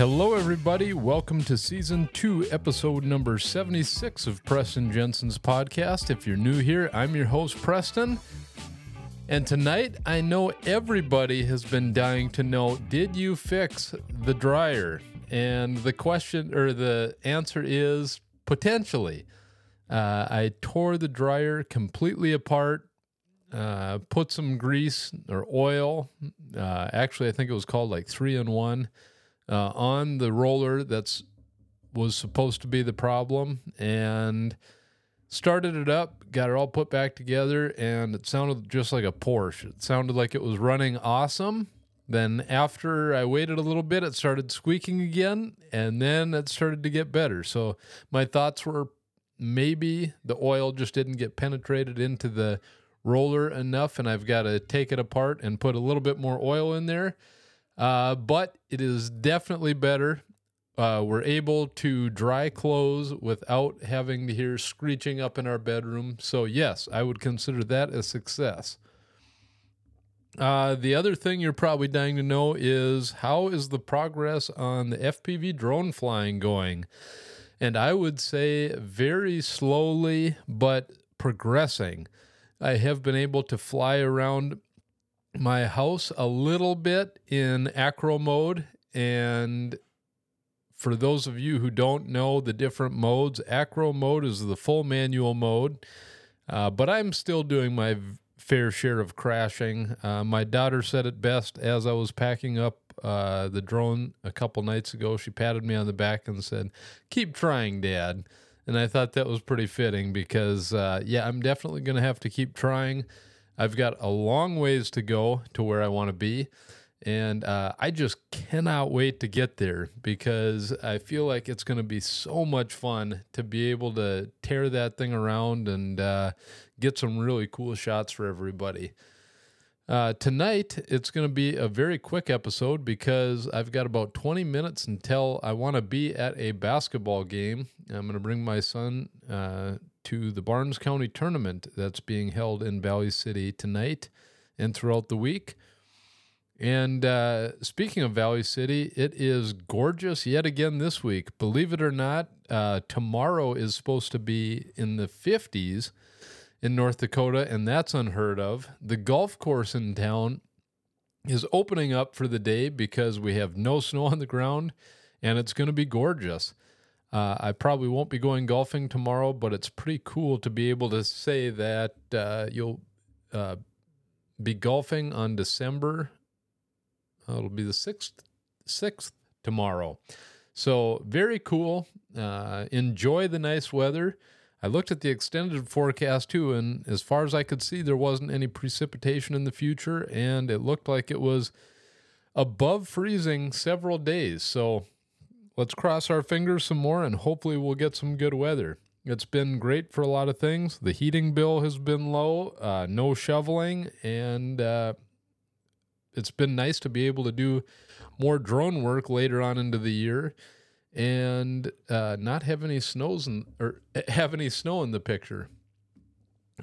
Hello, everybody. Welcome to season two, episode number 76 of Preston Jensen's podcast. If you're new here, I'm your host, Preston. And tonight, I know everybody has been dying to know did you fix the dryer? And the question or the answer is potentially. Uh, I tore the dryer completely apart, uh, put some grease or oil. Uh, actually, I think it was called like three in one uh, on the roller that's was supposed to be the problem and started it up got it all put back together and it sounded just like a porsche. It sounded like it was running awesome. Then after i waited a little bit it started squeaking again and then it started to get better. So my thoughts were maybe the oil just didn't get penetrated into the roller enough and i've got to take it apart and put a little bit more oil in there uh, but it is definitely better. Uh, we're able to dry clothes without having to hear screeching up in our bedroom. So, yes, I would consider that a success. Uh, the other thing you're probably dying to know is how is the progress on the FPV drone flying going? And I would say very slowly, but progressing. I have been able to fly around my house a little bit in acro mode. And for those of you who don't know the different modes, acro mode is the full manual mode. Uh, but I'm still doing my fair share of crashing. Uh, my daughter said it best as I was packing up uh, the drone a couple nights ago. She patted me on the back and said, Keep trying, Dad. And I thought that was pretty fitting because, uh, yeah, I'm definitely going to have to keep trying. I've got a long ways to go to where I want to be. And uh, I just cannot wait to get there because I feel like it's going to be so much fun to be able to tear that thing around and uh, get some really cool shots for everybody. Uh, tonight, it's going to be a very quick episode because I've got about 20 minutes until I want to be at a basketball game. I'm going to bring my son uh, to the Barnes County tournament that's being held in Valley City tonight and throughout the week. And uh, speaking of Valley City, it is gorgeous yet again this week. Believe it or not, uh, tomorrow is supposed to be in the 50s in North Dakota, and that's unheard of. The golf course in town is opening up for the day because we have no snow on the ground and it's going to be gorgeous. Uh, I probably won't be going golfing tomorrow, but it's pretty cool to be able to say that uh, you'll uh, be golfing on December. Uh, it'll be the sixth, sixth tomorrow. So very cool. Uh, enjoy the nice weather. I looked at the extended forecast too, and as far as I could see, there wasn't any precipitation in the future, and it looked like it was above freezing several days. So let's cross our fingers some more and hopefully we'll get some good weather. It's been great for a lot of things. The heating bill has been low, uh, no shoveling, and uh, it's been nice to be able to do more drone work later on into the year and uh, not have any snows in, or have any snow in the picture.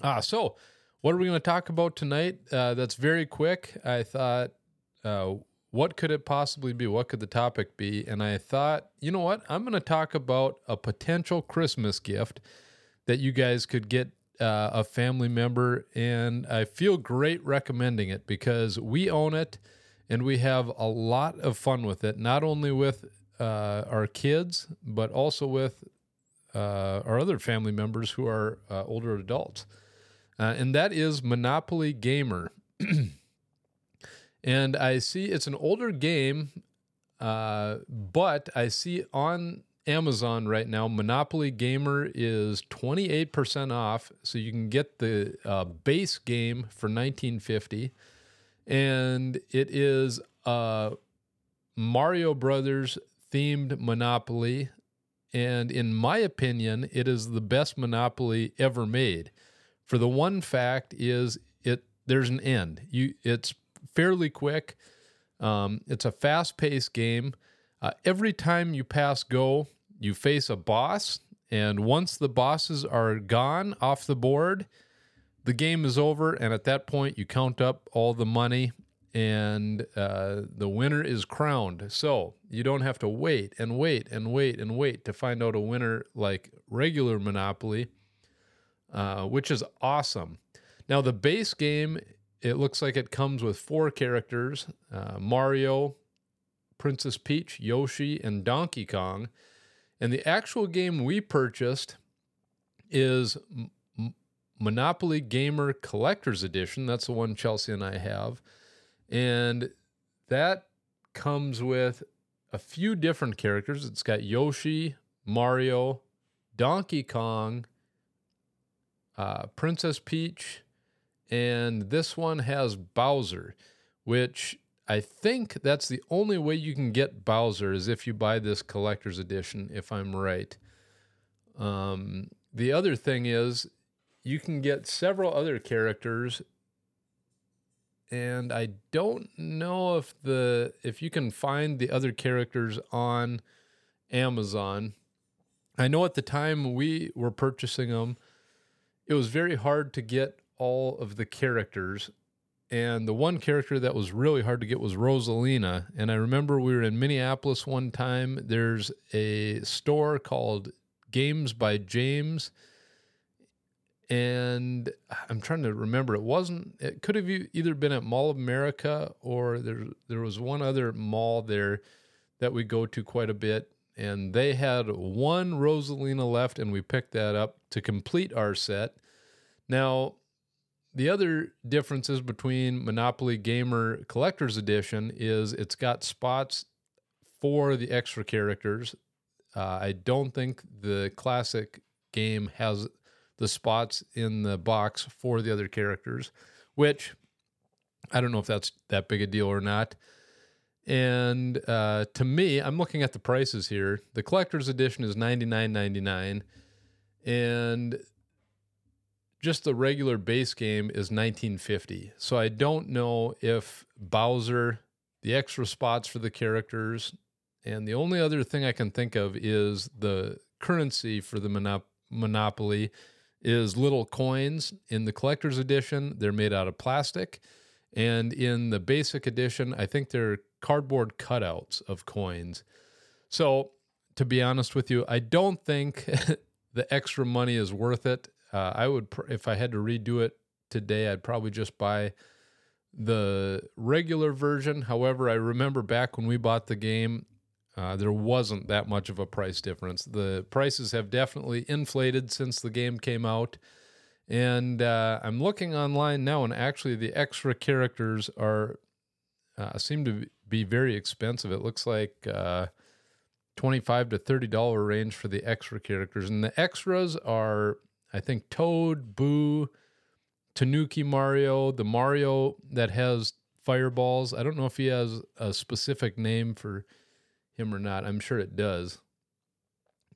Ah, so what are we going to talk about tonight? Uh, that's very quick. I thought uh, what could it possibly be? What could the topic be? And I thought, you know what? I'm going to talk about a potential Christmas gift that you guys could get uh, a family member. And I feel great recommending it because we own it and we have a lot of fun with it, not only with uh, our kids, but also with uh, our other family members who are uh, older adults. Uh, and that is Monopoly Gamer. and I see it's an older game, uh, but I see on Amazon right now, Monopoly Gamer is 28% off. So you can get the uh, base game for 1950. And it is a Mario Brothers themed Monopoly. And in my opinion, it is the best Monopoly ever made. For the one fact is it there's an end. You it's fairly quick. Um, it's a fast paced game. Uh, every time you pass go, you face a boss. And once the bosses are gone off the board, the game is over. And at that point, you count up all the money and uh, the winner is crowned. So you don't have to wait and wait and wait and wait to find out a winner like regular Monopoly, uh, which is awesome. Now, the base game, it looks like it comes with four characters uh, Mario, Princess Peach, Yoshi, and Donkey Kong. And the actual game we purchased is M- Monopoly Gamer Collector's Edition. That's the one Chelsea and I have. And that comes with a few different characters. It's got Yoshi, Mario, Donkey Kong, uh, Princess Peach, and this one has Bowser, which I think that's the only way you can get Bowser is if you buy this collector's edition, if I'm right. Um, the other thing is you can get several other characters and I don't know if the if you can find the other characters on Amazon. I know at the time we were purchasing them, it was very hard to get all of the characters. And the one character that was really hard to get was Rosalina. And I remember we were in Minneapolis one time. There's a store called Games by James. And I'm trying to remember. It wasn't. It could have either been at Mall of America or there. There was one other mall there that we go to quite a bit, and they had one Rosalina left, and we picked that up to complete our set. Now, the other differences between Monopoly Gamer Collector's Edition is it's got spots for the extra characters. Uh, I don't think the classic game has the spots in the box for the other characters, which I don't know if that's that big a deal or not. And uh, to me, I'm looking at the prices here. The collector's edition is $99.99, and just the regular base game is 1950. So I don't know if Bowser, the extra spots for the characters, and the only other thing I can think of is the currency for the monop- Monopoly is little coins. In the collector's edition, they're made out of plastic. And in the basic edition, I think they're cardboard cutouts of coins. So, to be honest with you, I don't think the extra money is worth it. Uh, I would, pr- if I had to redo it today, I'd probably just buy the regular version. However, I remember back when we bought the game, uh, there wasn't that much of a price difference. The prices have definitely inflated since the game came out. And uh, I'm looking online now, and actually, the extra characters are uh, seem to be very expensive. It looks like uh, twenty-five to thirty dollar range for the extra characters, and the extras are I think Toad, Boo, Tanuki Mario, the Mario that has fireballs. I don't know if he has a specific name for him or not. I'm sure it does.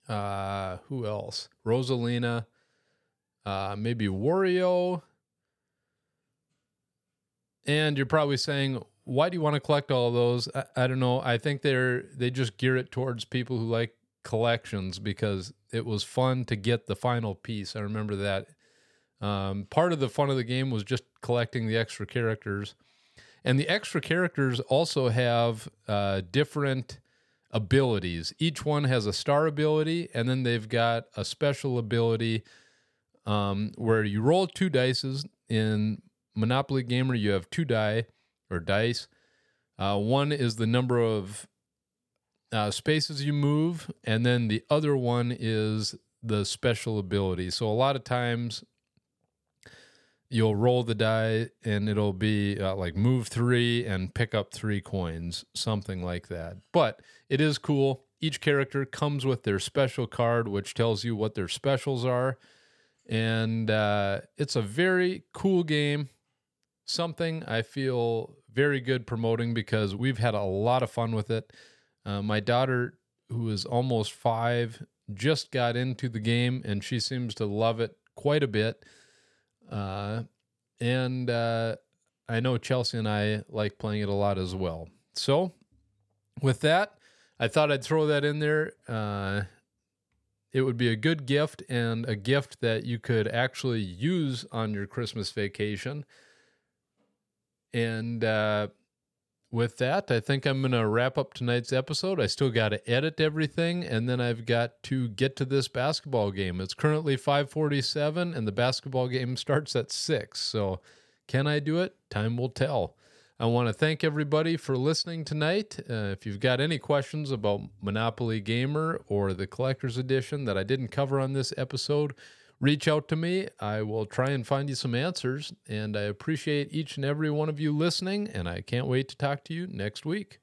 Uh, who else? Rosalina, uh, maybe Wario. And you're probably saying, why do you want to collect all those? I, I don't know. I think they're they just gear it towards people who like collections because it was fun to get the final piece. I remember that. Um, part of the fun of the game was just collecting the extra characters. And the extra characters also have uh, different abilities. Each one has a star ability, and then they've got a special ability um, where you roll two dices. In Monopoly Gamer, you have two die or dice. Uh, one is the number of uh, spaces you move, and then the other one is the special ability. So a lot of times you'll roll the die and it'll be uh, like move three and pick up three coins, something like that. But it is cool. Each character comes with their special card, which tells you what their specials are. And uh, it's a very cool game. Something I feel very good promoting because we've had a lot of fun with it. Uh, my daughter, who is almost five, just got into the game and she seems to love it quite a bit. Uh, and uh, I know Chelsea and I like playing it a lot as well. So, with that, I thought I'd throw that in there. Uh, it would be a good gift and a gift that you could actually use on your Christmas vacation. And uh, with that, I think I'm going to wrap up tonight's episode. I still got to edit everything, and then I've got to get to this basketball game. It's currently 5:47, and the basketball game starts at six. So, can I do it? Time will tell. I want to thank everybody for listening tonight. Uh, if you've got any questions about Monopoly Gamer or the Collector's Edition that I didn't cover on this episode, reach out to me. I will try and find you some answers. And I appreciate each and every one of you listening, and I can't wait to talk to you next week.